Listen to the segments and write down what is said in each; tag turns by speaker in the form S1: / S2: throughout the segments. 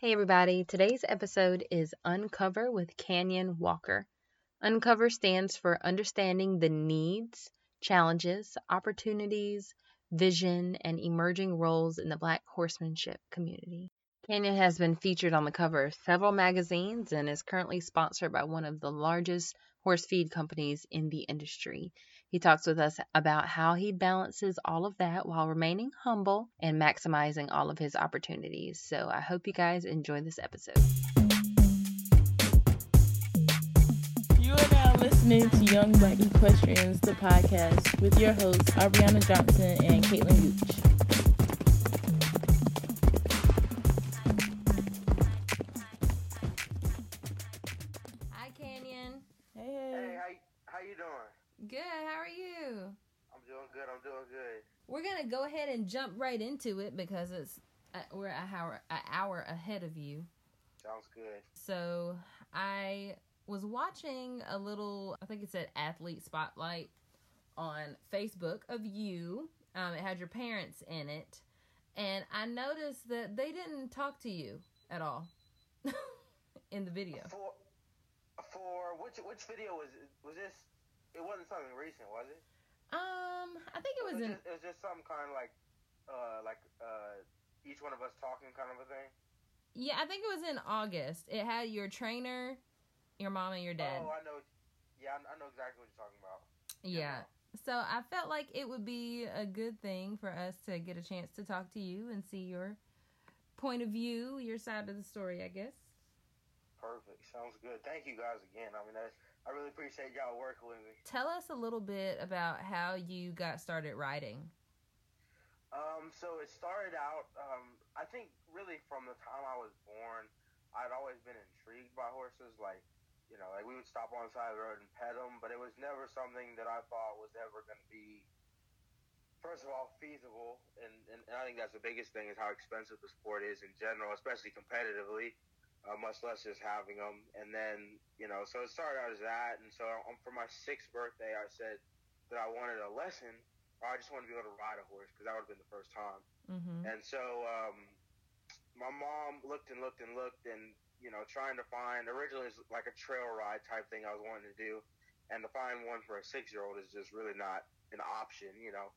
S1: Hey, everybody. Today's episode is Uncover with Canyon Walker. Uncover stands for understanding the needs, challenges, opportunities, vision, and emerging roles in the Black horsemanship community. Canyon has been featured on the cover of several magazines and is currently sponsored by one of the largest horse feed companies in the industry. He talks with us about how he balances all of that while remaining humble and maximizing all of his opportunities. So I hope you guys enjoy this episode.
S2: You are now listening to Young Black Equestrians, the podcast, with your hosts, Ariana Johnson and Caitlin Gooch.
S1: Good. How are you?
S3: I'm doing good. I'm doing good.
S1: We're gonna go ahead and jump right into it because it's uh, we're an hour an hour ahead of you.
S3: Sounds good.
S1: So I was watching a little, I think it said athlete spotlight on Facebook of you. Um, it had your parents in it, and I noticed that they didn't talk to you at all in the video.
S3: For for which which video was was this? It wasn't something recent, was it?
S1: Um, I think it was in.
S3: just, it was just some kind of like uh like uh each one of us talking kind of a thing.
S1: Yeah, I think it was in August. It had your trainer, your mom, and your dad.
S3: Oh, I know. Yeah, I, I know exactly what you're talking about.
S1: Yeah. So I felt like it would be a good thing for us to get a chance to talk to you and see your point of view, your side of the story, I guess.
S3: Perfect. Sounds good. Thank you guys again. I mean, that's, I really appreciate y'all working with me.
S1: Tell us a little bit about how you got started riding.
S3: Um, so it started out, um, I think really from the time I was born, I'd always been intrigued by horses. Like, you know, like we would stop on the side of the road and pet them, but it was never something that I thought was ever going to be, first of all, feasible. And, and, and I think that's the biggest thing is how expensive the sport is in general, especially competitively, uh, much less just having them. And then, you know, so it started out as that. And so um, for my sixth birthday, I said that I wanted a lesson or I just wanted to be able to ride a horse because that would have been the first time.
S1: Mm-hmm.
S3: And so um, my mom looked and looked and looked and, you know, trying to find, originally it was like a trail ride type thing I was wanting to do. And to find one for a six year old is just really not an option, you know.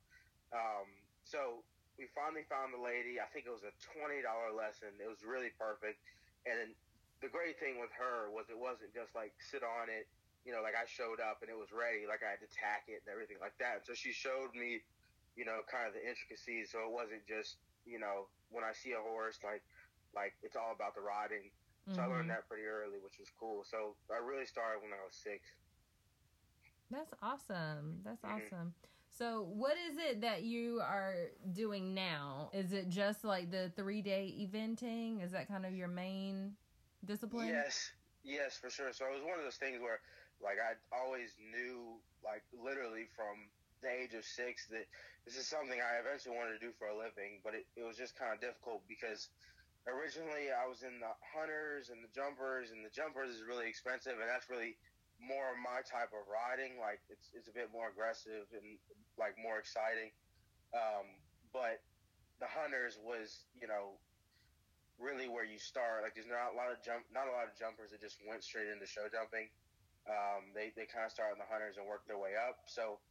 S3: Um, so we finally found the lady. I think it was a $20 lesson. It was really perfect. And the great thing with her was it wasn't just like sit on it, you know, like I showed up and it was ready, like I had to tack it and everything like that. So she showed me, you know, kind of the intricacies. So it wasn't just, you know, when I see a horse, like, like it's all about the riding. So I
S1: Mm-hmm.
S3: learned that pretty early, which was cool. So I really started when I was six.
S1: That's awesome. That's
S3: Mhm.
S1: awesome. So, what is it that you are doing now? Is it just like the three day eventing? Is that kind of your main discipline?
S3: Yes, yes, for sure. So it was one of those things where, like, I always knew, like, literally from the age of six, that this is something I eventually wanted to do for a living. But it, it was just kind of difficult because originally I was in the hunters and the jumpers, and the jumpers is really expensive, and that's really more of my type of riding. Like, it's it's a bit more aggressive and like more exciting. Um, but the hunters was, you know, really where you start. Like there's not a lot of jump, not a lot of jumpers that just went straight into show jumping. Um, they they kind of start in the hunters and work their way up. So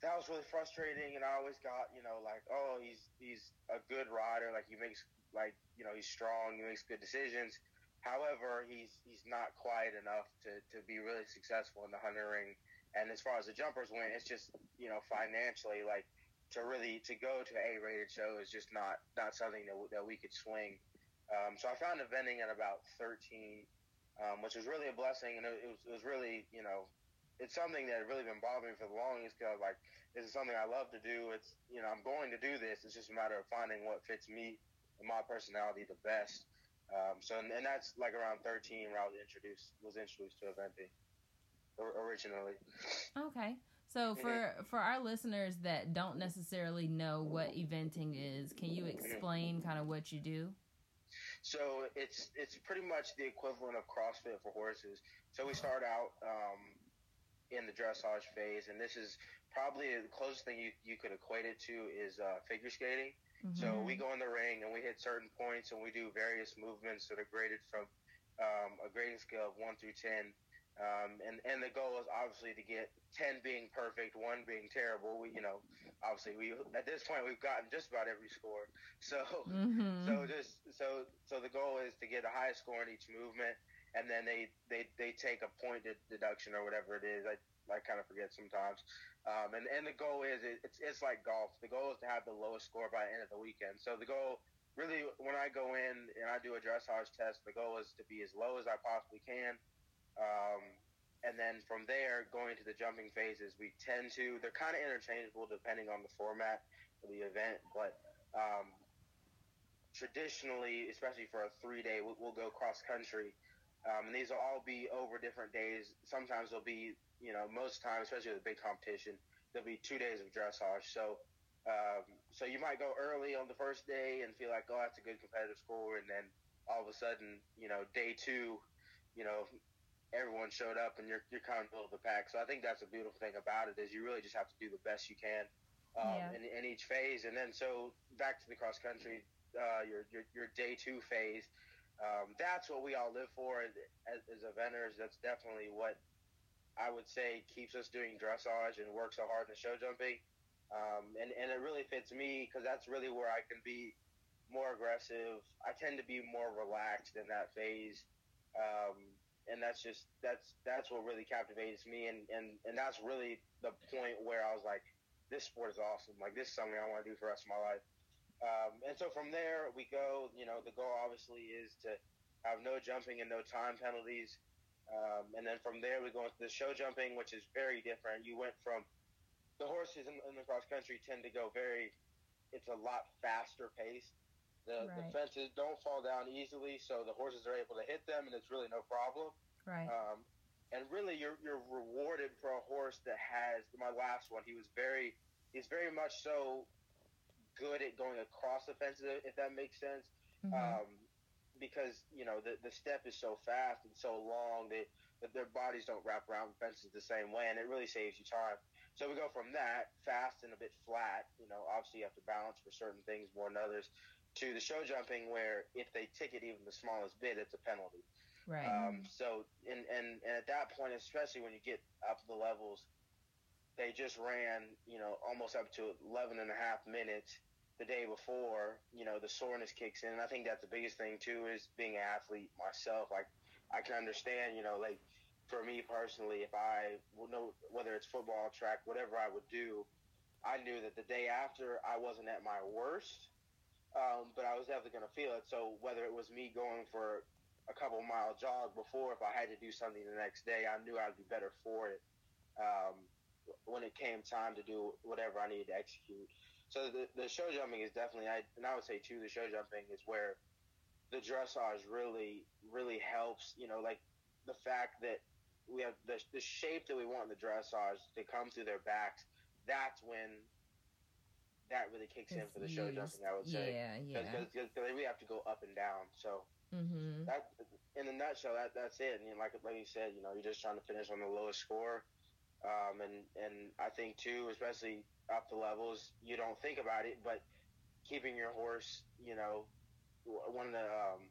S3: that was really frustrating, and I always got you know like oh he's he's a good rider, like he makes like you know he's strong, he makes good decisions. However, he's he's not quite enough to, to be really successful in the hunter ring. And as far as the jumpers went, it's just you know financially like to really to go to a rated show is just not not something that, that we could swing. Um, so I found eventing at about 13, um, which was really a blessing, and it, it, was, it was really you know it's something that had really been bothering me for the longest because like this is something I love to do. It's you know I'm going to do this. It's just a matter of finding what fits me and my personality the best. Um, so and, and that's like around 13 where I was introduced was introduced to eventing originally.
S1: Okay. So for for our listeners that don't necessarily know what eventing is, can you explain kind of what you do?
S3: So it's it's pretty much the equivalent of CrossFit for horses. So we start out um, in the dressage phase, and this is probably the closest thing you, you could equate it to is uh, figure skating. Mm-hmm. So we go in the ring and we hit certain points and we do various movements that are graded from um, a grading scale of one through ten. Um, and and the goal is obviously to get ten being perfect, one being terrible. We you know obviously we at this point we've gotten just about every score. So mm-hmm. so just so so the goal is to get the highest score in each movement, and then they they they take a point deduction or whatever it is. I I kind of forget sometimes. Um, and and the goal is it, it's it's like golf. The goal is to have the lowest score by the end of the weekend. So the goal really when I go in and I do a dressage test, the goal is to be as low as I possibly can um, and then from there, going to the jumping phases, we tend to, they're kind of interchangeable depending on the format of the event, but um, traditionally, especially for a three day, we'll, we'll, go cross country. Um, and these will all be over different days. Sometimes they'll be, you know, most times, especially with a big competition, there'll be two days of dressage. So, um, so you might go early on the first day and feel like, oh, that's a good competitive score, and then all of a sudden, you know, day two, you know, everyone showed up and you're you're kind of middle of the pack. So I think that's a beautiful thing about it is you really just have to do the best you can um, yeah. in, in each phase. And then so back to the cross country, uh, your, your your day two phase. Um, that's what we all live for as, as eventers. That's definitely what I would say keeps us doing dressage and work so hard in the show jumping. Um, and, and it really fits me because that's really where I can be more aggressive. I tend to be more relaxed in that phase. Um, and that's just that's that's what really captivates me, and and and that's really the point where I was like, this sport is awesome. Like this is something I want to do for the rest of my life. Um, and so from there we go. You know, the goal obviously is to have no jumping and no time penalties. Um, and then from there we go into the show jumping, which is very different. You went from the horses in, in the cross country tend to go very. It's a lot faster paced. The, right. the fences don't fall down easily, so the horses are able to hit them, and it's really no problem.
S1: Right.
S3: Um, and really, you're you're rewarded for a horse that has my last one. He was very, he's very much so good at going across the fences, if that makes sense. Mm-hmm. Um, because you know the the step is so fast and so long that, that their bodies don't wrap around fences the same way, and it really saves you time. So we go from that fast and a bit flat. You know, obviously you have to balance for certain things more than others to the show jumping where if they tick it even the smallest bit, it's a penalty.
S1: Right.
S3: Um, so and, and and at that point, especially when you get up the levels, they just ran you know almost up to 11 and a half minutes the day before. You know the soreness kicks in, and I think that's the biggest thing too is being an athlete myself. Like I can understand, you know, like for me personally, if I know whether it's football, track, whatever I would do, I knew that the day after I wasn't at my worst um, but I was definitely going to feel it. So whether it was me going for a couple mile jog before, if I had to do something the next day, I knew I'd be better for it um, when it came time to do whatever I needed to execute. So the, the show jumping is definitely, I, and I would say too, the show jumping is where the dressage really, really helps. You know, like the fact that we have the, the shape that we want in the dressage to come through their backs. That's when that really kicks in for the show jumping. I would say,
S1: yeah, yeah,
S3: because we have to go up and down. So
S1: mm-hmm.
S3: that, in a nutshell, that that's it. And you know, like like you said, you know, you're just trying to finish on the lowest score. Um, and and I think too, especially up the levels, you don't think about it, but keeping your horse, you know, one of the um,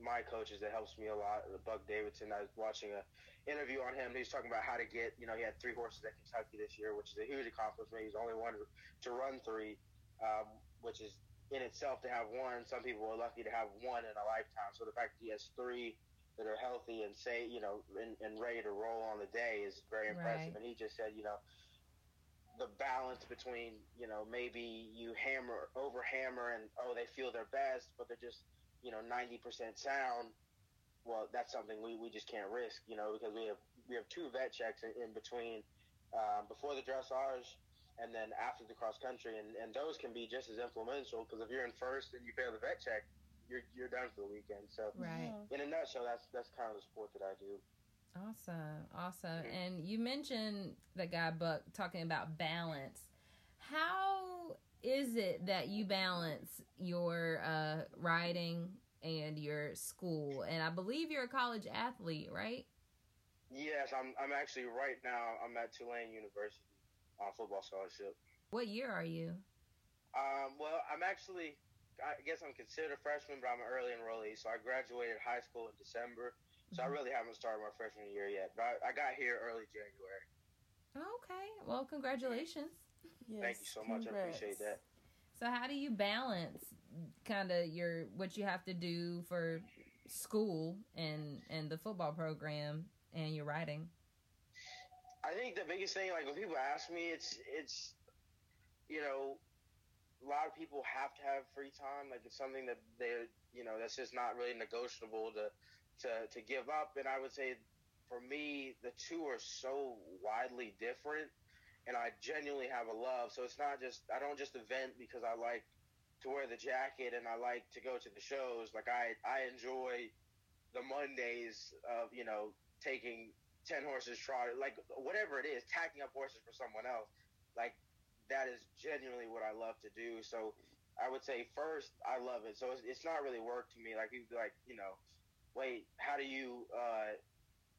S3: my coaches that helps me a lot, Buck Davidson. I was watching a interview on him. He's talking about how to get, you know, he had three horses at Kentucky this year, which is a huge accomplishment. He's the only one to run three, um, which is in itself to have one. Some people are lucky to have one in a lifetime. So the fact that he has three that are healthy and say, you know, and, and ready to roll on the day is very impressive. Right. And he just said, you know, the balance between, you know, maybe you hammer, over hammer and, oh, they feel their best, but they're just, you know, 90% sound well, that's something we, we just can't risk, you know, because we have we have two vet checks in, in between um, before the dressage and then after the cross country, and, and those can be just as influential because if you're in first and you fail the vet check, you're you're done for the weekend. So,
S1: right.
S3: in a nutshell, that's that's kind of the sport that I do.
S1: Awesome, awesome. Mm-hmm. And you mentioned the guy Buck talking about balance. How is it that you balance your uh, riding and your school. And I believe you're a college athlete, right?
S3: Yes, I'm. I'm actually right now. I'm at Tulane University on football scholarship.
S1: What year are you?
S3: Um, well, I'm actually, I guess I'm considered a freshman, but I'm an early enrollee. So I graduated high school in December. So I
S2: Mhm.
S3: really haven't started my freshman year yet. But I, I got here early January.
S1: Okay. Well, congratulations.
S2: Yes,
S3: Thank you so much. I appreciate that.
S1: So how do you balance kind of your what you have to do for school and and the football program and your riding?
S3: I think the biggest thing, like when people ask me, it's it's, you know, a lot of people have to have free time. Like it's something that they, you know, that's just not really negotiable to to to give up. And I would say, for me, the two are so widely different, and I genuinely have a love. So it's not just I don't just event because I like to wear the jacket and I like to go to the shows. Like I I enjoy the Mondays of you know taking 10 horses trotted, like whatever it is, tacking up horses for someone else. Like that is genuinely what I love to do. So I would say first, I love it. So it's, it's not really work to me. Like people be like, you know, wait, how do you uh,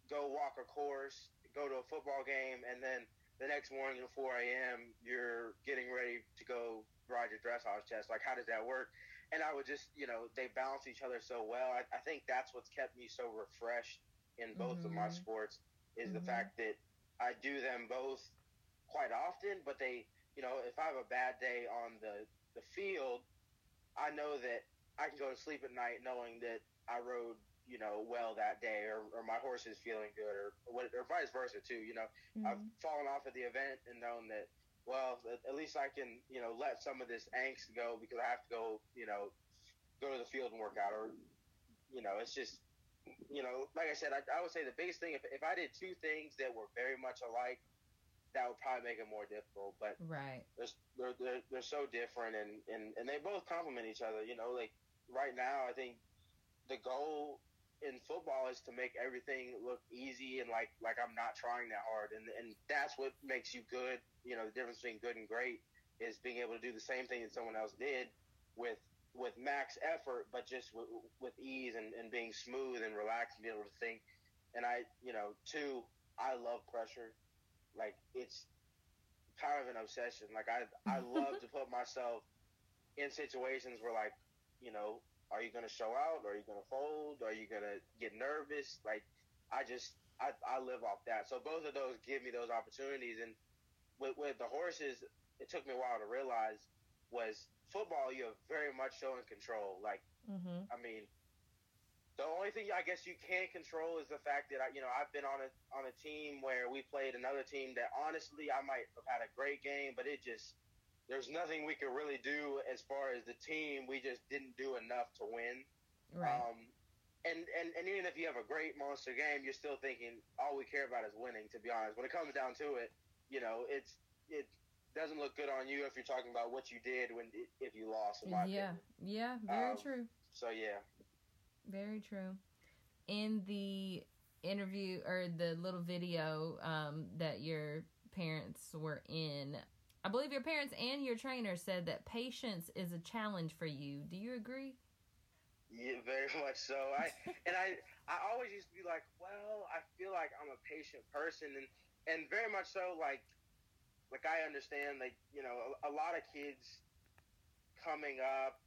S3: go walk a course, go to a football game, and then the next morning at 4 a.m. you're getting ready to go ride your dressage test. Like how does that work? And I would just, you know, they balance each other so well. I, I think that's what's kept me so refreshed in both of my
S1: Mhm.
S3: sports is the
S1: Mhm.
S3: fact that I do them both quite often, but they, you know, if I have a bad day on the, the field, I know that I can go to sleep at night knowing that I rode, you know, well that day or, or my horse is feeling good or, what, or vice versa too, you know. I've
S2: Mhm.
S3: fallen off at the event and known that, well, at, at least I can, you know, let some of this angst go because I have to go, you know, go to the field and work out or, you know, it's just, you know, like I said, I, I would say the biggest thing, if, if I did two things that were very much alike, that would probably make it more difficult. But
S1: Right.
S3: they're, they're, they're, so different and, and, and they both complement each other. You know, like right now, I think the goal in football is to make everything look easy and like, like I'm not trying that hard. And, and that's what makes you good. You know, the difference between good and great is being able to do the same thing that someone else did with, with max effort, but just with, with ease and, and being smooth and relaxed and be able to think. And I, you know, two, I love pressure. Like it's kind of an obsession. Like I, I love to put myself in situations where like, you know, are you going to show out? Are you going to fold? Are you going to get nervous? Like I just, I, I live off that. So both of those give me those opportunities. And with, with the horses, it took me a while to realize was football, you're very much so in control. Like,
S2: Mhm.
S3: I mean, the only thing I guess you can't control is the fact that I, you know, I've been on a on a team where we played another team that honestly I might have had a great game, but it just there's nothing we could really do as far as the team. We just didn't do enough to win.
S1: Right.
S3: Um, and, and and even if you have a great monster game, you're still thinking all we care about is winning. To be honest, when it comes down to it, you know, it's it doesn't look good on you if you're talking about what you did when if you lost.
S1: Yeah.
S3: opinion.
S1: Yeah. Very
S3: Um,
S1: true.
S3: So yeah.
S1: Very true. In the interview or the little video um, that your parents were in, I believe your parents and your trainer said that patience is a challenge for you. Do you agree?
S3: Yeah, very much so. I and I I always used to be like, well, I feel like I'm a patient person, and and very much so. Like like I understand, like you know, a, a lot of kids coming up.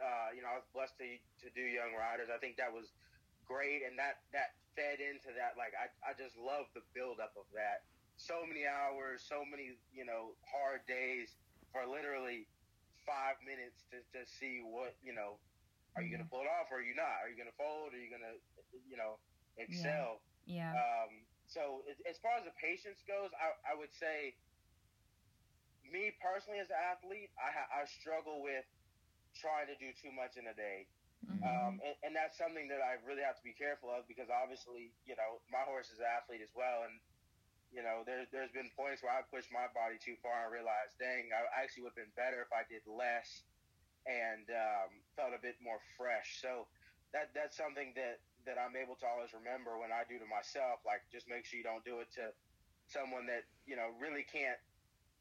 S3: Uh, you know, I was blessed to to do Young Riders. I think that was great, and that that fed into that. Like I I just love the build up of that. So many hours, so many you know hard days for literally five minutes to to see what you know are you going to pull it off or are you not? Are you going to fold? Are you going to, you know, excel?
S1: Yeah.
S3: Um, so as, as far as the patience goes, I, I would say, me personally as an athlete, I, I struggle with trying to do too much in a day.
S1: Mhm.
S3: Um, and, and that's something that I really have to be careful of because obviously, you know, my horse is an athlete as well. And, you know, there, there's been points where I pushed my body too far and realized, dang, I actually would have been better if I did less and um, felt a bit more fresh. So that that's something that, that I'm able to always remember when I do to myself. Like, just make sure you don't do it to someone that, you know, really can't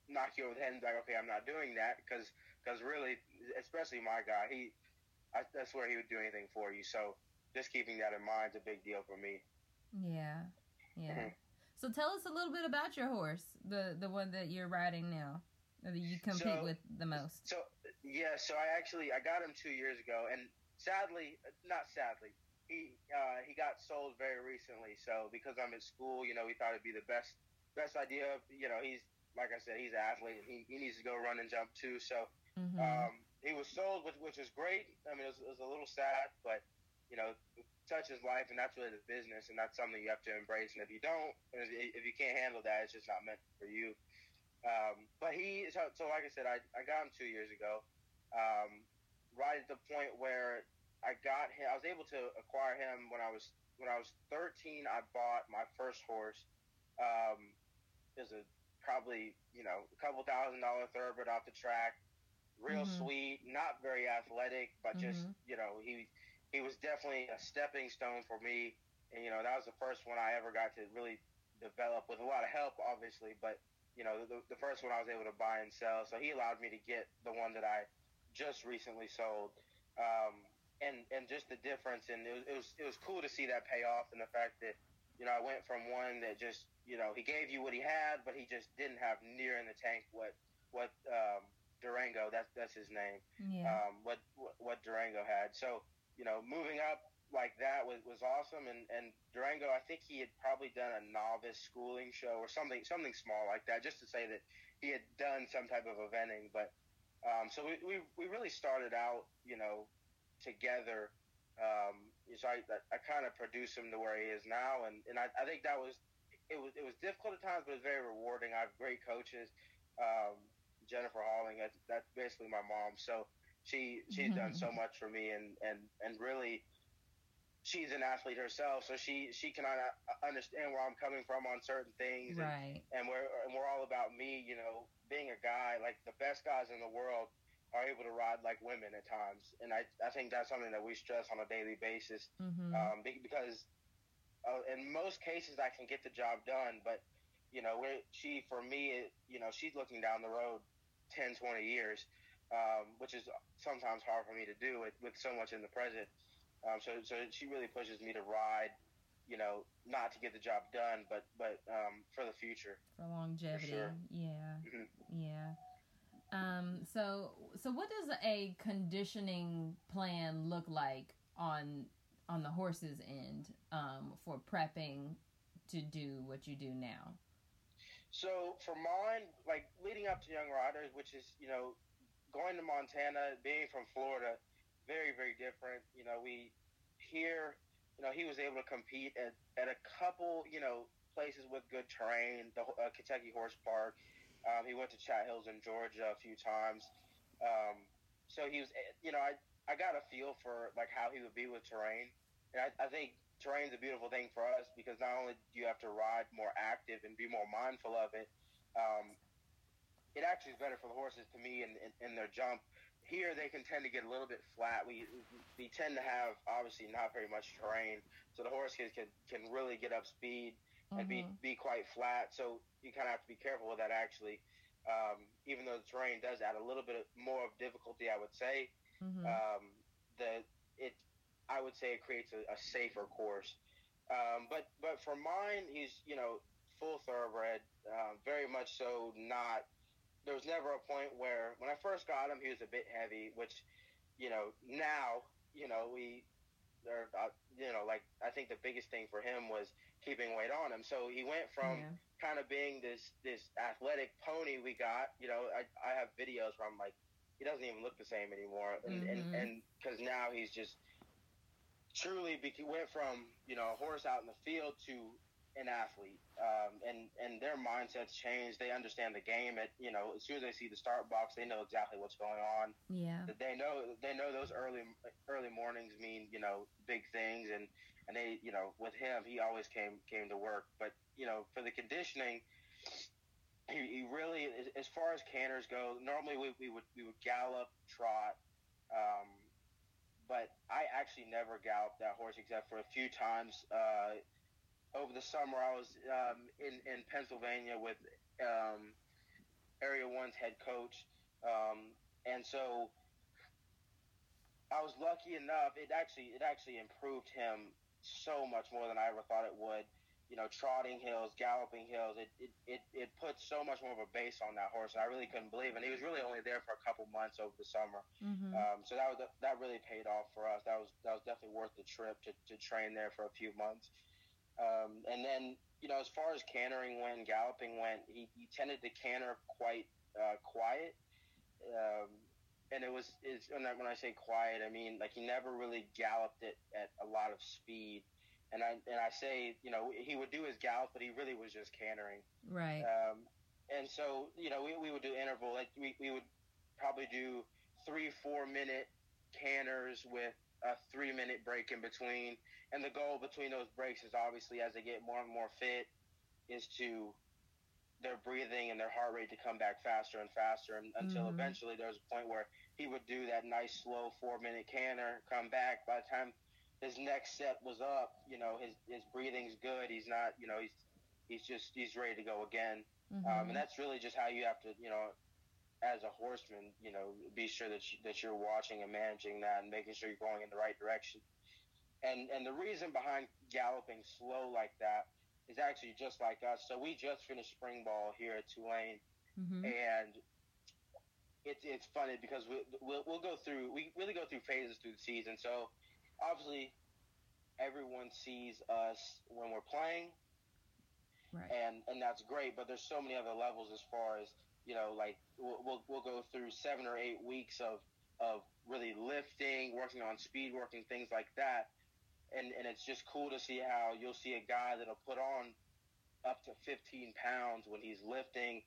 S3: knock you over the head and be like, okay, I'm not doing that because because really, especially my guy, he I, I swear he would do anything for you. So just keeping that in mind is a big deal for me.
S1: Yeah. Yeah.
S3: Mhm.
S1: So tell us a little bit about your horse, the the one that you're riding now, that you compete
S3: So-
S1: with the most.
S3: So Yeah, so I actually I got him two years ago, and sadly, not sadly, he uh, he got sold very recently. So because I'm at school, you know, we thought it'd be the best best idea. You know, he's like I said, he's an athlete. He, he needs to go run and jump too. So
S2: Mm-hmm.
S3: um, he was sold, which, which was great. I mean, it was, it was a little sad, but you know, touch is life, and that's really the business, and that's something you have to embrace. And if you don't, if if you can't handle that, it's just not meant for you. Um, but he, so, so like I said, I, I got him two years ago, um, right at the point where I got him. I was able to acquire him when I was when I was 13. I bought my first horse. Um, it was a probably you know a couple thousand dollar thoroughbred off the track, real
S2: Mhm.
S3: sweet, not very athletic, but just
S2: Mhm.
S3: you know he he was definitely a stepping stone for me. And you know that was the first one I ever got to really develop with a lot of help, obviously, but you know, the, the first one I was able to buy and sell. So he allowed me to get the one that I just recently sold. Um, and, and just the difference. And it was, it was, it was cool to see that pay off and the fact that, you know, I went from one that just, you know, he gave you what he had, but he just didn't have near in the tank what, what, um, Durango, that's, that's his name
S2: Yeah.
S3: um, what, what what Durango had. So you know, moving up like that was, was awesome. And, and Durango, I think he had probably done a novice schooling show or something something small like that, just to say that he had done some type of eventing. But um, so we, we we really started out, you know, together. Um, so I I kind of produced him to where he is now, and, and I, I think that was it was it was difficult at times, but it was very rewarding. I have great coaches. Um, Jennifer Halling, that's, that's basically my mom. So she she's done so much for me, and and and really, she's an athlete herself, so she she can uh, understand where I'm coming from on certain things, and,
S2: right.
S3: and we're and we're all about me. You know, being a guy, like the best guys in the world are able to ride like women at times, and I I think that's something that we stress on a daily basis
S2: Mm-hmm.
S3: um, be- because uh, in most cases I can get the job done, but you know, we're, she for me, it, you know, she's looking down the road 10, 20 years, um, which is sometimes hard for me to do with, with so much in the present. Um, so, so she really pushes me to ride, you know, not to get the job done, but but um, for the future.
S2: For longevity.
S3: sure.
S2: Yeah.
S3: Mhm.
S2: Yeah. Um, so so what does a conditioning plan look like on on the horse's end um, for prepping to do what you do now?
S3: So for mine, like leading up to Young Riders, which is you know going to Montana, being from Florida, very very different. You know, we here, you know, he was able to compete at, at a couple you know places with good terrain, the uh, Kentucky Horse Park. Um, he went to Chat Hills in Georgia a few times. Um, so he was, you know, I I got a feel for like how he would be with terrain, and I, I think terrain's a beautiful thing for us because not only do you have to ride more active and be more mindful of it, um, it actually is better for the horses to me in, in, in their jump. Here they can tend to get a little bit flat. We we tend to have obviously not very much terrain, so the horse can can, can really get up speed and be,
S2: Mhm.
S3: be quite flat. So you kind of have to be careful with that actually. Um, even though the terrain does add a little bit more of difficulty, I would say
S2: Mhm.
S3: um, the it I would say it creates a, a safer course. Um, but but for mine, he's you know full thoroughbred, um, very much so. Not there was never a point where when I first got him, he was a bit heavy, which you know now you know we. There, uh, you know, like I think the biggest thing for him was keeping weight on him. So he went from
S2: yeah.
S3: kind of being this this athletic pony we got. You know, I I have videos where I'm like, he doesn't even look the same anymore, and
S2: Mhm.
S3: and because now he's just truly bec- went from you know a horse out in the field to an athlete, um, and and their mindsets changed. They understand the game. At you know, as soon as they see the start box, they know exactly what's going on
S2: Yeah.
S3: they know they know those early early mornings mean you know big things and and they you know with him he always came came to work but you know for the conditioning he, he really as- as far as canters go normally we, we would we would gallop trot um, but I actually never galloped that horse except for a few times uh, over the summer I was um, in in Pennsylvania with um, Area One's head coach um, and so I was lucky enough. It actually it actually improved him so much more than I ever thought it would. You know, trotting hills, galloping hills. It, it, it, it puts so much more of a base on that horse. And I really couldn't believe it. And he was really only there for a couple months over the summer.
S2: Mm-hmm.
S3: Um, so that was, that really paid off for us. That was, that was definitely worth the trip to, to train there for a few months. Um, and then, you know, as far as cantering went galloping went, he, he tended to canter quite uh, quiet. Um, and it was, it's, when I say quiet, I mean, like he never really galloped it at a lot of speed and I and I say, you know, he would do his gallop, but he really was just cantering.
S2: Right.
S3: Um, and so, you know, we, we would do interval. Like we, we would probably do three, four minute canters with a three minute break in between. And the goal between those breaks is obviously as they get more and more fit, is to their breathing and their heart rate to come back faster and faster and, until
S2: Mhm.
S3: eventually there was a point where he would do that nice slow four minute canter, come back. By the time his next set was up, you know, his his breathing's good. He's not, you know, he's he's just he's ready to go again.
S2: Mhm.
S3: Um, and that's really just how you have to, you know, as a horseman, you know, be sure that you, that you're watching and managing that and making sure you're going in the right direction. And and the reason behind galloping slow like that is actually just like us. So we just finished spring ball here at Tulane,
S2: Mhm.
S3: and it's it's funny because we we'll, we'll go through we really go through phases through the season. So obviously everyone sees us when we're playing
S2: Right.
S3: and and that's great. But there's so many other levels as far as you know, like we'll we'll, we'll go through seven or eight weeks of of really lifting, working on speed, working things like that, and and it's just cool to see how you'll see a guy that'll put on up to 15 pounds when he's lifting,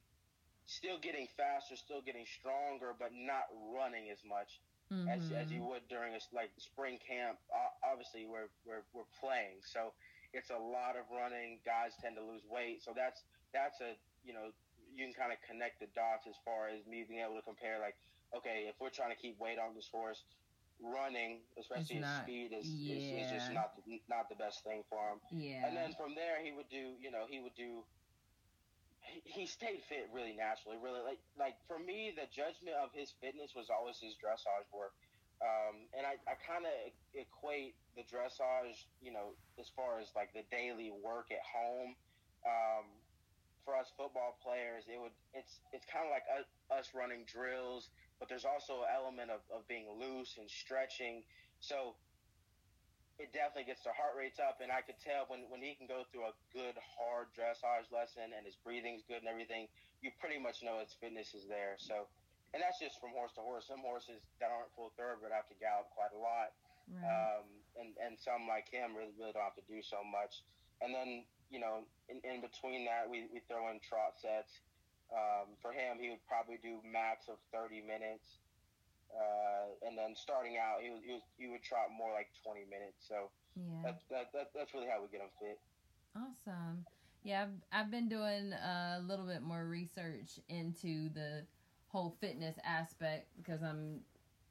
S3: still getting faster, still getting stronger, but not running as much as, as you
S2: Mhm.
S3: would during a like spring camp. Uh, obviously, we're, we're we're playing, so it's a lot of running. Guys tend to lose weight, so that's that's a you know you can kind of connect the dots as far as me being able to compare. Like, okay, if we're trying to keep weight on this horse, running, especially
S2: It's
S3: his speed, is, is, is just not the, not the best thing for him.
S2: Yeah.
S3: And then from there, he would do, you know, he would do. He, stayed fit really naturally, really like like for me, the judgment of his fitness was always his dressage work, um, and I, I kind of equate the dressage, you know, as far as like the daily work at home. Um, for us football players, it would it's it's kind of like us running drills, but there's also an element of, of being loose and stretching. So it definitely gets the heart rates up, and I could tell when, when he can go through a good hard dressage lesson and his breathing's good and everything, you pretty much know his fitness is there. So, and that's just from horse to horse. Some horses that aren't full thoroughbred have to gallop quite a lot,
S2: right.
S3: um, and and some like him really really don't have to do so much. And then you know in, in between that we, we throw in trot sets. Um, for him, he would probably do max of thirty minutes. Uh, and then starting out, he, was, he, was, he would trot more like 20 minutes. So
S2: yeah.
S3: that, that, that, that's really how we get him fit.
S2: Awesome. Yeah, I've, I've been doing a little bit more research into the whole fitness aspect because I'm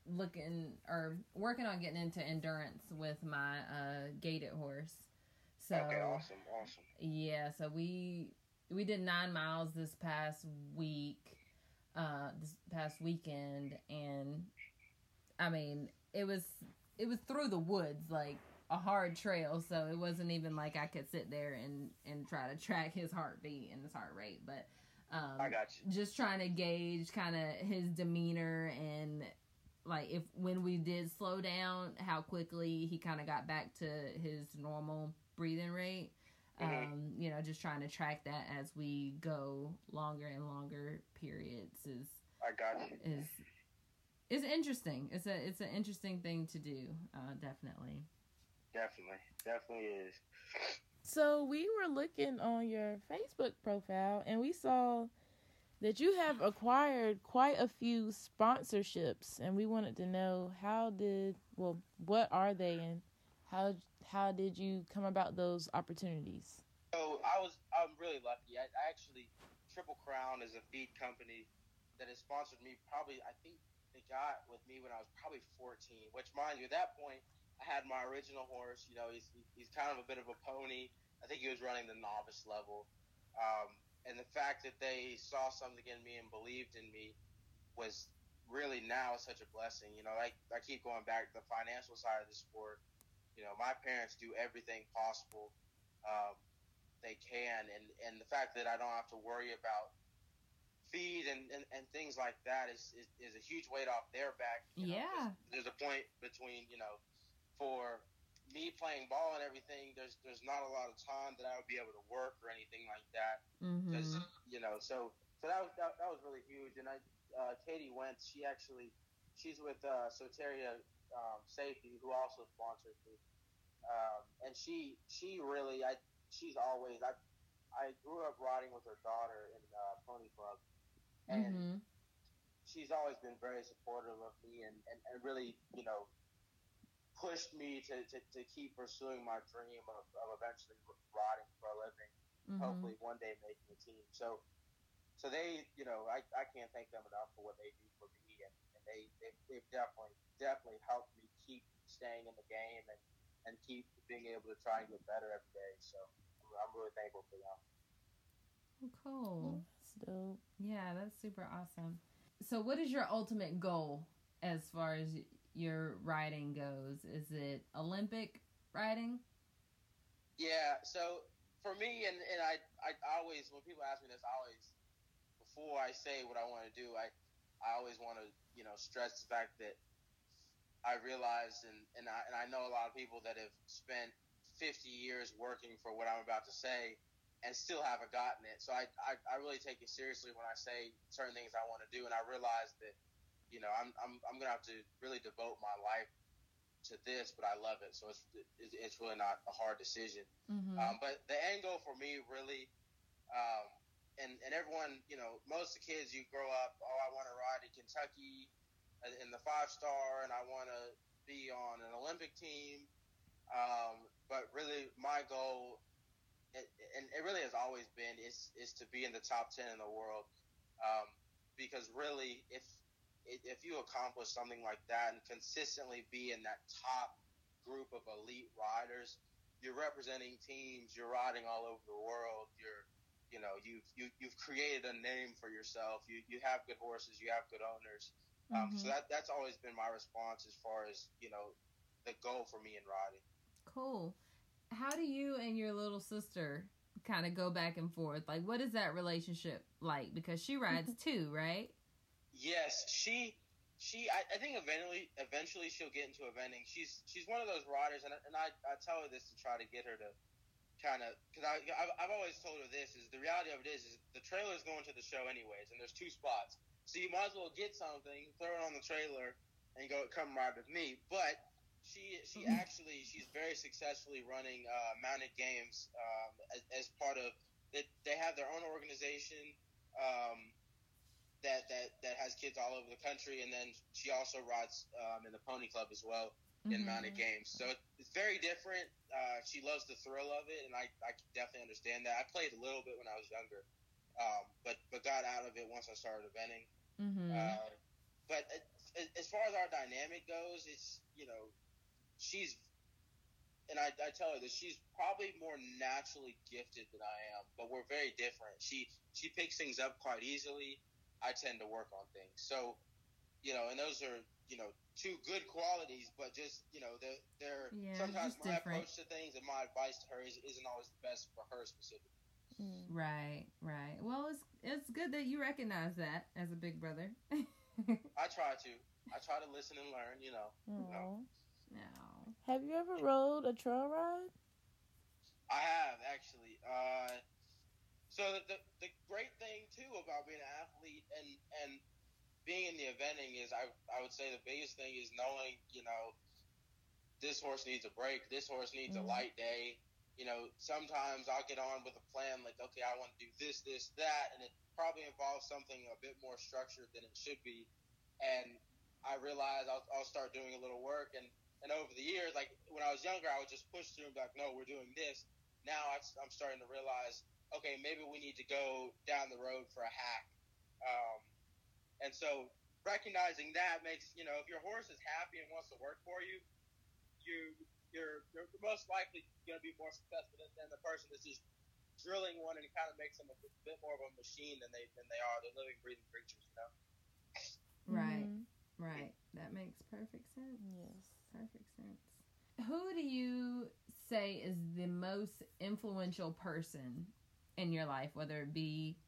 S2: looking or working on getting into endurance with my uh, gaited horse. So
S3: okay, awesome, awesome.
S2: yeah, so we we did nine miles this past week, uh, this past weekend, and I mean it was it was through the woods, like a hard trail. So it wasn't even like I could sit there and and try to track his heartbeat and his heart rate, but um,
S3: I got you.
S2: just trying to gauge kind of his demeanor and like if when we did slow down, how quickly he kind of got back to his normal breathing rate.
S3: Mhm.
S2: Um, you know, just trying to track that as we go longer and longer periods is
S3: I got you.
S2: is is interesting. It's a it's an interesting thing to do. Uh, definitely.
S3: Definitely, definitely is.
S4: So we were looking on your Facebook profile and we saw that you have acquired quite a few sponsorships and we wanted to know how did well what are they and how how did you come about those opportunities?
S3: So I was, I'm really lucky. I, I actually, Triple Crown is a feed company that has sponsored me. Probably, I think they got with me when I was probably 14. Which, mind you, at that point, I had my original horse. You know, he's he's kind of a bit of a pony. I think he was running the novice level. Um, and the fact that they saw something in me and believed in me was really now such a blessing. You know, like I keep going back to the financial side of the sport. You know, my parents do everything possible um, they can, and and the fact that I don't have to worry about feed and, and, and things like that is, is, is a huge weight off their back. you know,
S2: Yeah.
S3: there's a point between you know, for me playing ball and everything. There's there's not a lot of time that I would be able to work or anything like that because
S2: Mm-hmm.
S3: you know so so that was that, that was really huge and I uh, Katie Wentz she actually she's with uh, Soteria um, Safety who also sponsors me um, and she she really I she's always I I grew up riding with her daughter in uh, Pony Club and
S2: Mm-hmm.
S3: she's always been very supportive of me and, and, and really you know pushed me to, to, to keep pursuing my dream of, of eventually riding for a living
S2: Mm-hmm.
S3: hopefully one day making a team. So, so they, you know, I, I can't thank them enough for what they do for me, they, they they've definitely definitely helped me keep staying in the game and, and keep being able to try and get better every day. So I'm, I'm really thankful for them.
S2: Oh, cool.
S4: That's dope.
S2: Yeah, that's super awesome. So, what is your ultimate goal as far as your riding goes? Is it Olympic riding?
S3: Yeah. So for me, and, and I, I always when people ask me this, I always before I say what I want to do, I I always want to you know stress the fact that I realized, and and I and I know a lot of people that have spent 50 years working for what I'm about to say and still haven't gotten it. So I, I, I really take it seriously when I say certain things I want to do, and I realize that you know I'm I'm I'm gonna have to really devote my life to this, but I love it. So it's it's, it's really not a hard decision.
S2: Mm-hmm.
S3: Um, but the end goal for me really, um, and and everyone, you know, most of the kids you grow up, oh, I want to ride in Kentucky uh, in the five star, and I want to be on an Olympic team. Um, but really, my goal, it, and it really has always been, is is to be in the top ten in the world. Um, because really, if if you accomplish something like that and consistently be in that top group of elite riders, you're representing teams, you're riding all over the world, you're you know, you've you, you've created a name for yourself. You you have good horses, you have good owners. Um, so that that's always been my response as far as, you know, the goal for me in riding.
S2: Cool. How do you and your little sister kind of go back and forth? Like, what is that relationship like? Because she rides too, right?
S3: Yes, she she I, I think eventually eventually she'll get into eventing. She's she's one of those riders, and, and I, I tell her this to try to get her to kind of because I I've, I've always told her this is the reality of it is is the trailer's going to the show anyways, and there's two spots, so you might as well get something, throw it on the trailer, and go come ride with me. But she she actually she's very successfully running uh, mounted games um, as, as part of that they have their own organization. Um, that, that that has kids all over the country, and then she also rides um, in the pony club as well in
S2: Mhm.
S3: mounted games. So it's very different. Uh, she loves the thrill of it, and I, I definitely understand that. I played a little bit when I was younger, um, but but got out of it once I started eventing.
S2: Mm-hmm.
S3: Uh, but it, as far as our dynamic goes, it's you know she's and I, I tell her that she's probably more naturally gifted than I am, but we're very different. She she picks things up quite easily. I tend to work on things. So, you know, and those are you know two good qualities, but just you know they're, they're
S2: Yeah,
S3: sometimes my
S2: different.
S3: approach to things and my advice to her is, isn't always the best for her specifically.
S4: Mm.
S2: Right, right. Well, it's it's good that you recognize that as a big brother.
S3: I try to. I try to listen and learn. You know.
S4: Aw.
S2: no.
S4: Have you ever rode a trail ride?
S3: I have actually. Uh, so the, the the great thing too about being an athlete and and being in the eventing is I I would say the biggest thing is knowing you know this horse needs a break, this horse needs a
S4: Mhm.
S3: light day. You know, sometimes I'll get on with a plan like, okay, I want to do this, this, that, and it probably involves something a bit more structured than it should be. And I realize I'll, I'll start doing a little work, and and over the years, like when I was younger, I would just push through and be like, no, we're doing this. Now I- I'm starting to realize, okay, maybe we need to go down the road for a hack. Um, and so recognizing that makes, you know, if your horse is happy and wants to work for you, you, you're, you're most likely going to be more successful than, than the person that's just drilling one and it kind of makes them a bit more of a machine than they, than they are. They're living, breathing creatures, you know?
S2: Right,
S4: Mhm.
S2: right. That makes perfect sense.
S4: Yes.
S2: Perfect sense. Who do you say is the most influential person in your life, whether it be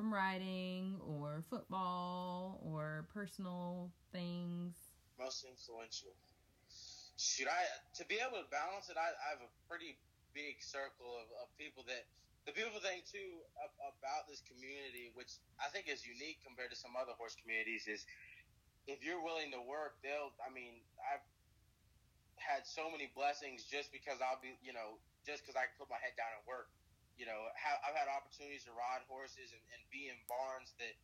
S2: from riding or football or personal things?
S3: Most influential. Should I to be able to balance it? I, I have a pretty big circle of, of people that the beautiful thing too about this community, which I think is unique compared to some other horse communities, is if you're willing to work, they'll. I mean, I've had so many blessings just because I'll be, you know, just because I can put my head down and work. You know, I've had opportunities to ride horses and, and be in barns that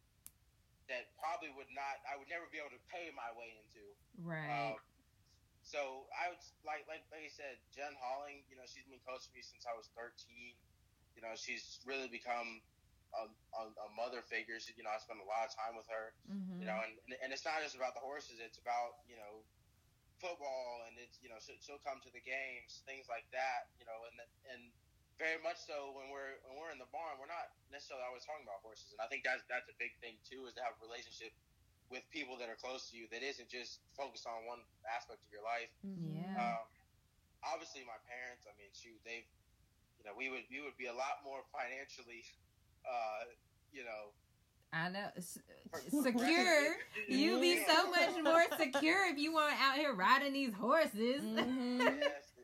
S3: that probably would not, I would never be able to pay my way into.
S2: Right. Um,
S3: so I would like, like, like I said, Jen Holling. You know, she's been coaching me since I was 13. You know, she's really become a, a, a mother figure. She, you know, I spend a lot of time with her. Mm-hmm. You know, and and it's not just about the horses. It's about you know football, and it's you know she'll, she'll come to the games, things like that. You know, and and very much so when we're when we're in the barn, we're not necessarily always talking about horses, and I think that's that's a big thing too, is to have a relationship with people that are close to you that isn't just focused on one aspect of your life.
S2: Mm-hmm. Yeah. Um,
S3: obviously, my parents. I mean, shoot, they've you know, we would we would be a lot more financially, uh, you know.
S2: I know, secure. You'd be so much more secure if you weren't out here riding these horses.
S3: Mm-hmm. yes,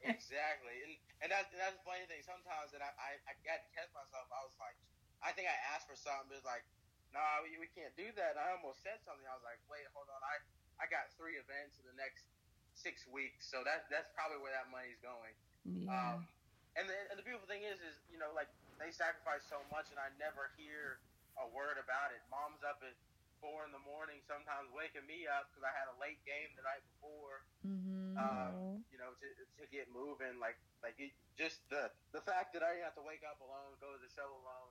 S3: exactly, and that's that's the funny thing. Sometimes that I, I I got to catch myself. I was like, I think I asked for something, but it's like, no, nah, we, we can't do that. And I almost said something. I was like, wait, hold on. I I got three events in the next six weeks, so that that's probably where that money's going.
S2: Yeah. Um,
S3: and the, and the beautiful thing is, is you know, like they sacrifice so much, and I never hear a word about it. Mom's up at four in the morning, sometimes waking me up because I had a late game the night before.
S2: Mm-hmm.
S3: Um, you know, to, to get moving, like like it, just the the fact that I didn't have to wake up alone, go to the show alone.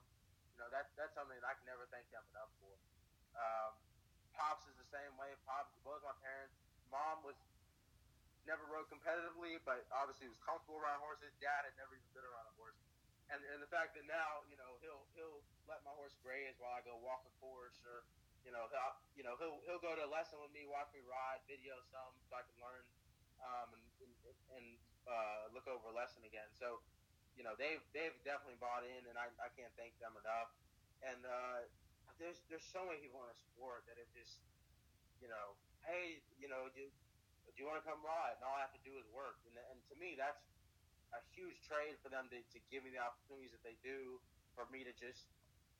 S3: You know, that that's something that I can never thank them enough for. Um, Pops is the same way. Pops, both my parents. Mom was never rode competitively, but obviously was comfortable around horses. Dad had never even been around a horse, and and the fact that now you know he'll he'll let my horse graze while I go walk a course, or you know he'll you know he'll he'll go to a lesson with me, watch me ride, video some so I can learn, um, and and, and uh, look over a lesson again. So you know they've they've definitely bought in, and I, I can't thank them enough. And uh, there's there's so many people in the sport that have just you know hey you know you do you want to come ride? And all I have to do is work. And, and to me, that's a huge trade for them to, to give me the opportunities that they do for me to just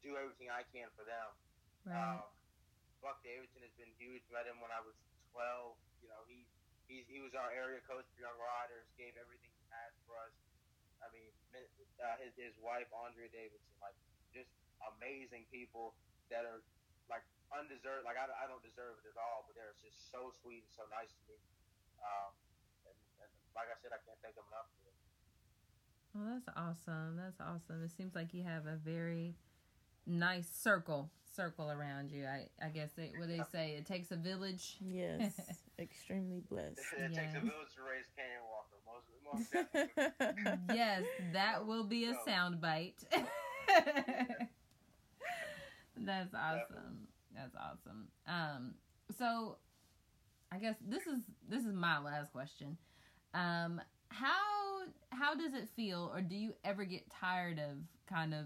S3: do everything I can for them.
S2: Right. Um,
S3: Buck Davidson has been huge. Met him when I was 12. You know, he he, he was our area coach for young riders. Gave everything he had for us. I mean, uh, his his wife Andrea Davidson, like just amazing people that are like undeserved. Like I, I don't deserve it at all, but they're just so sweet and so nice to me. Um, and, and, like I said, I can't thank them enough for it.
S2: Well, that's awesome. That's awesome. It seems like you have a very nice circle circle around you. I I guess they, what they say it takes a village.
S4: Yes, extremely blessed.
S3: it yeah. takes a village to raise Canyon Walker. Most, most
S2: yes, that will be a sound bite. That's awesome. That's awesome. Um, so I guess this is this is my last question. Um, how how does it feel, or do you ever get tired of kind of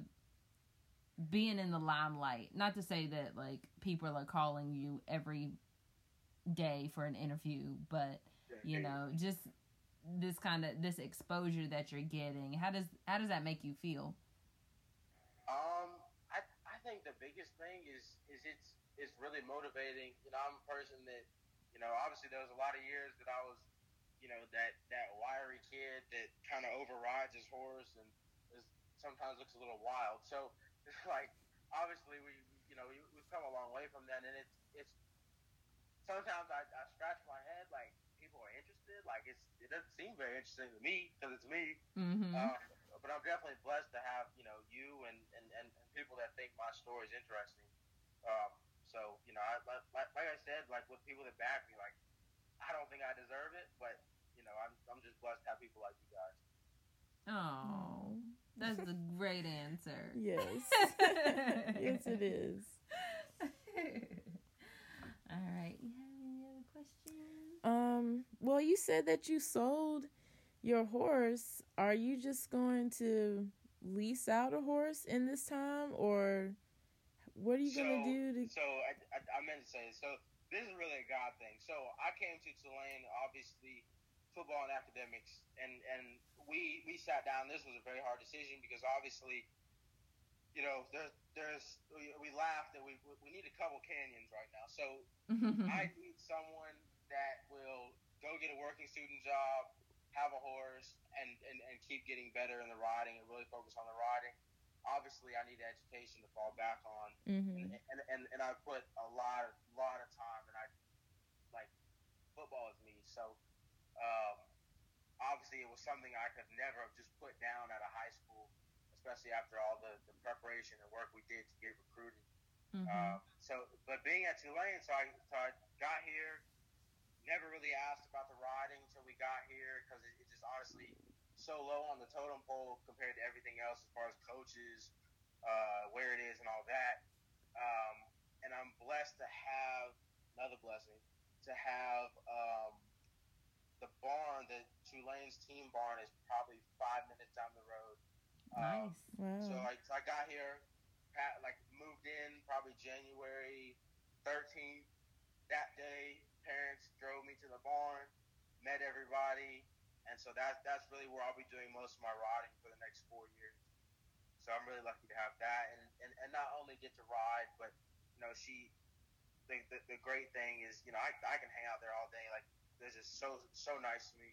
S2: being in the limelight? Not to say that like people are calling you every day for an interview, but you know, just this kind of this exposure that you're getting. How does how does that make you feel?
S3: Um, I I think the biggest thing is is it's it's really motivating. You know, I'm a person that you know, obviously there was a lot of years that I was, you know, that that wiry kid that kind of overrides his horse and is, sometimes looks a little wild. So, like, obviously we, you know, we, we've come a long way from that, and it's it's sometimes I, I scratch my head like people are interested. Like it's it doesn't seem very interesting to me because it's me.
S2: Mm-hmm.
S3: Uh, but I'm definitely blessed to have you know you and, and, and people that think my story is interesting. Um, so you know, I, like, like I said, like with people that back me, like I don't think I deserve it, but you know, I'm I'm just blessed to have people like you guys.
S2: Oh, that's a great answer.
S4: yes, yes, it is.
S2: All right, you have any other questions?
S4: Um, well, you said that you sold your horse, are you just going to lease out a horse in this time, or what are you
S3: so,
S4: gonna do to?
S3: So I, I, I meant to say so. This is really a God thing. So I came to Tulane, obviously, football and academics, and and we we sat down. This was a very hard decision because obviously, you know, there's there's we, we laughed that we we need a couple canyons right now. So I need someone that will go get a working student job, have a horse, and, and, and keep getting better in the riding and really focus on the riding. Obviously, I need education to fall back on,
S4: Mm-hmm.
S3: and, and, and, and I put a lot of lot of time, and I like football is me. So um, obviously, it was something I could never have just put down at a high school, especially after all the, the preparation and work we did to get recruited.
S2: Mhm.
S3: Um, so, but being at Tulane, so I, so I got here, never really asked about the riding until we got here because it, it just honestly so low on the totem pole compared to everything else as far as coaches, uh, where it is, and all that. Um, and I'm blessed to have another blessing to have um, the barn, the Tulane's team barn, is probably five minutes down the road. Um,
S2: nice.
S4: Wow.
S3: so I, I got here, pat, like moved in probably January 13th. That day, parents drove me to the barn, met everybody, and so that's that's really where I'll be doing most of my riding for the next four years. So I'm really lucky to have that, and and, and not only get to ride, but you know she. The, the, the great thing is, you know, I, I can hang out there all day. Like, they're just so so nice to me,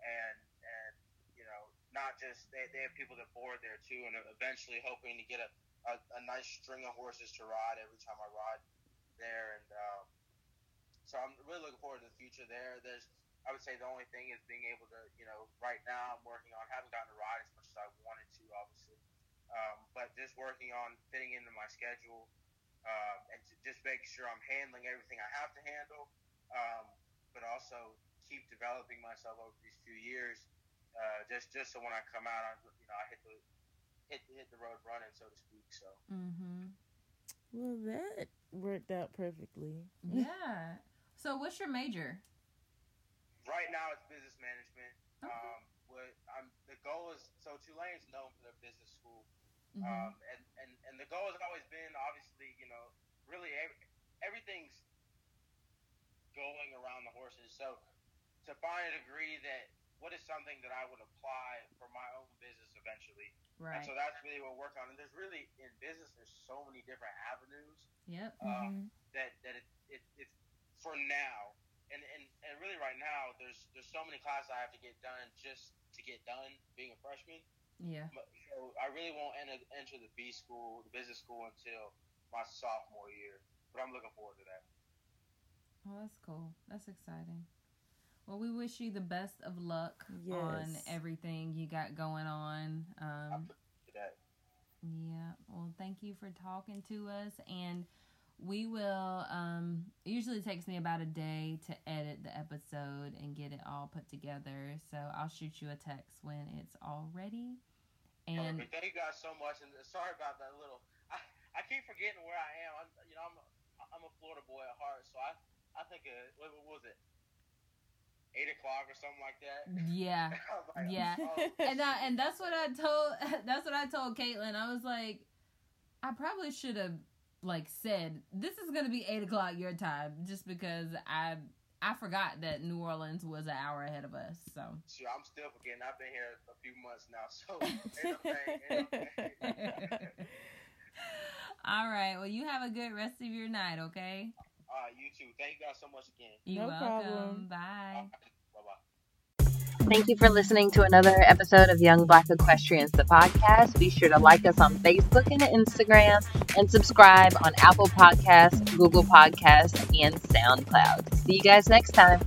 S3: and and you know, not just they, they have people that board there too, and eventually hoping to get a, a, a nice string of horses to ride every time I ride there, and um, so I'm really looking forward to the future there. There's, I would say, the only thing is being able to, you know, right now I'm working on haven't gotten to ride as much as I wanted to, obviously, um, but just working on fitting into my schedule. Um, and to just making sure I'm handling everything I have to handle, um, but also keep developing myself over these few years uh, just just so when I come out, I you know I hit the hit hit the road running, so to speak. So
S2: Mm-hmm.
S4: Well, that worked out perfectly.
S2: Yeah. So, what's your major?
S3: right now it's business management.
S2: Okay.
S3: Um, what I'm the goal is so Tulane's known for their business school,
S2: Mhm.
S3: um, and, and and the goal has always been obviously you know really every, everything's going around the horses. So to find a degree that what is something that I would apply for my own business eventually.
S2: right.
S3: And so that's really what we're working on. And there's really in business, there's so many different avenues
S2: Yep.
S3: um,
S4: Mhm.
S3: that that it, it, it's for now. And, and and really right now, there's there's so many classes I have to get done just to get done being a freshman.
S2: Yeah.
S3: But- So I really won't enter, enter the B school, the business school, until my sophomore year. But I'm looking forward to that.
S2: Oh, that's cool. That's exciting. Well, we wish you the best of luck on everything you got going on. Um, yeah. Well, thank you for talking to us, and we will. Um, it usually takes me about a day to edit the episode and get it all put together. So I'll shoot you a text when it's all ready. And
S3: Perfect. Thank you guys so much. And sorry about that little. I, I keep forgetting where I am. I'm, you know, I'm I'm a Florida boy at heart, so I I think uh, what, what was it? Eight o'clock or something like that.
S2: yeah.
S3: Like,
S2: Yeah.
S3: oh,
S2: and I, and that's what I told that's what I told Caitlin. I was like, I probably should have like said this is gonna be eight o'clock your time, just because I I forgot that New Orleans was an hour ahead of us. So
S3: Shoot, I'm still forgetting. I've been here a few months now, so ain't no thing, ain't no thing.
S2: all right, well you have a good rest of your night, okay?
S3: All right, you too. Thank you guys so much again.
S2: You're
S4: No
S2: welcome.
S4: problem.
S2: Bye.
S3: Bye bye.
S1: Thank you for listening to another episode of Young Black Equestrians, the podcast. Be sure to like us on Facebook and Instagram and subscribe on Apple Podcasts, Google Podcasts, and SoundCloud. See you guys next time.